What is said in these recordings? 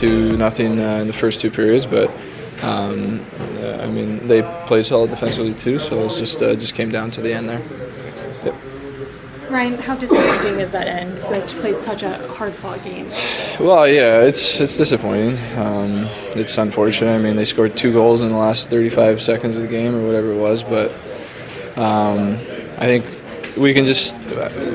Two nothing uh, in the first two periods, but um, uh, I mean they played solid defensively too, so it was just uh, just came down to the end there. Yep. Ryan, how disappointing is that end? Which played such a hard-fought game. Well, yeah, it's it's disappointing. Um, it's unfortunate. I mean, they scored two goals in the last 35 seconds of the game or whatever it was, but um, I think we can just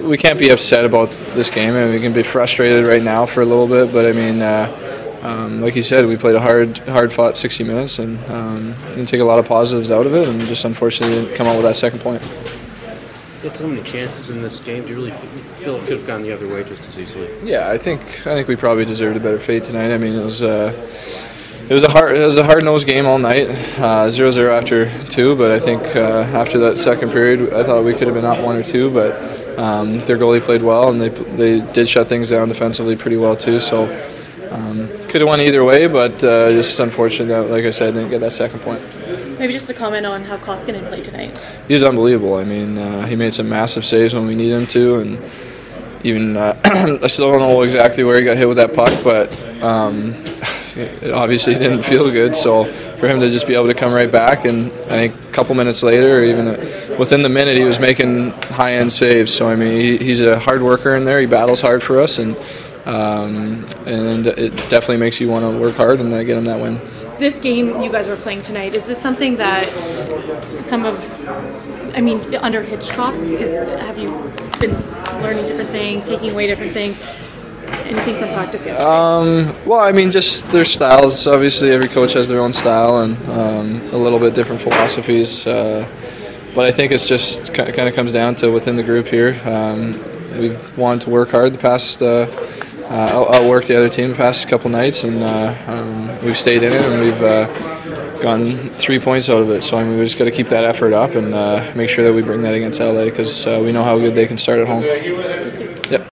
we can't be upset about this game, and we can be frustrated right now for a little bit. But I mean, uh, um, like you said, we played a hard hard fought 60 minutes, and um, can take a lot of positives out of it, and just unfortunately didn't come out with that second point. You had so many chances in this game. Do you really feel it could have gone the other way just as easily? Yeah, I think I think we probably deserved a better fate tonight. I mean, it was. Uh, it was a hard, it was a hard-nosed game all night. Uh, 0-0 after two, but I think uh, after that second period, I thought we could have been up one or two. But um, their goalie played well, and they they did shut things down defensively pretty well too. So um, could have won either way, but uh, just unfortunate that, like I said, didn't get that second point. Maybe just a comment on how Koskinen played tonight. He was unbelievable. I mean, uh, he made some massive saves when we needed him to, and even uh, I still don't know exactly where he got hit with that puck, but. Um, it obviously didn't feel good. So for him to just be able to come right back, and I think a couple minutes later, or even within the minute, he was making high-end saves. So I mean, he, he's a hard worker in there. He battles hard for us, and um, and it definitely makes you want to work hard and get him that win. This game you guys were playing tonight, is this something that some of, I mean, under Hitchcock, is, have you been learning different things, taking away different things? anything from practice yesterday? Um, well, I mean, just their styles. Obviously, every coach has their own style and um, a little bit different philosophies. Uh, but I think it's just kind of comes down to within the group here. Um, we've wanted to work hard the past, uh, uh, I'll outwork the other team the past couple nights, and uh, um, we've stayed in it and we've uh, gotten three points out of it. So I mean, we just got to keep that effort up and uh, make sure that we bring that against LA because we know how good they can start at home.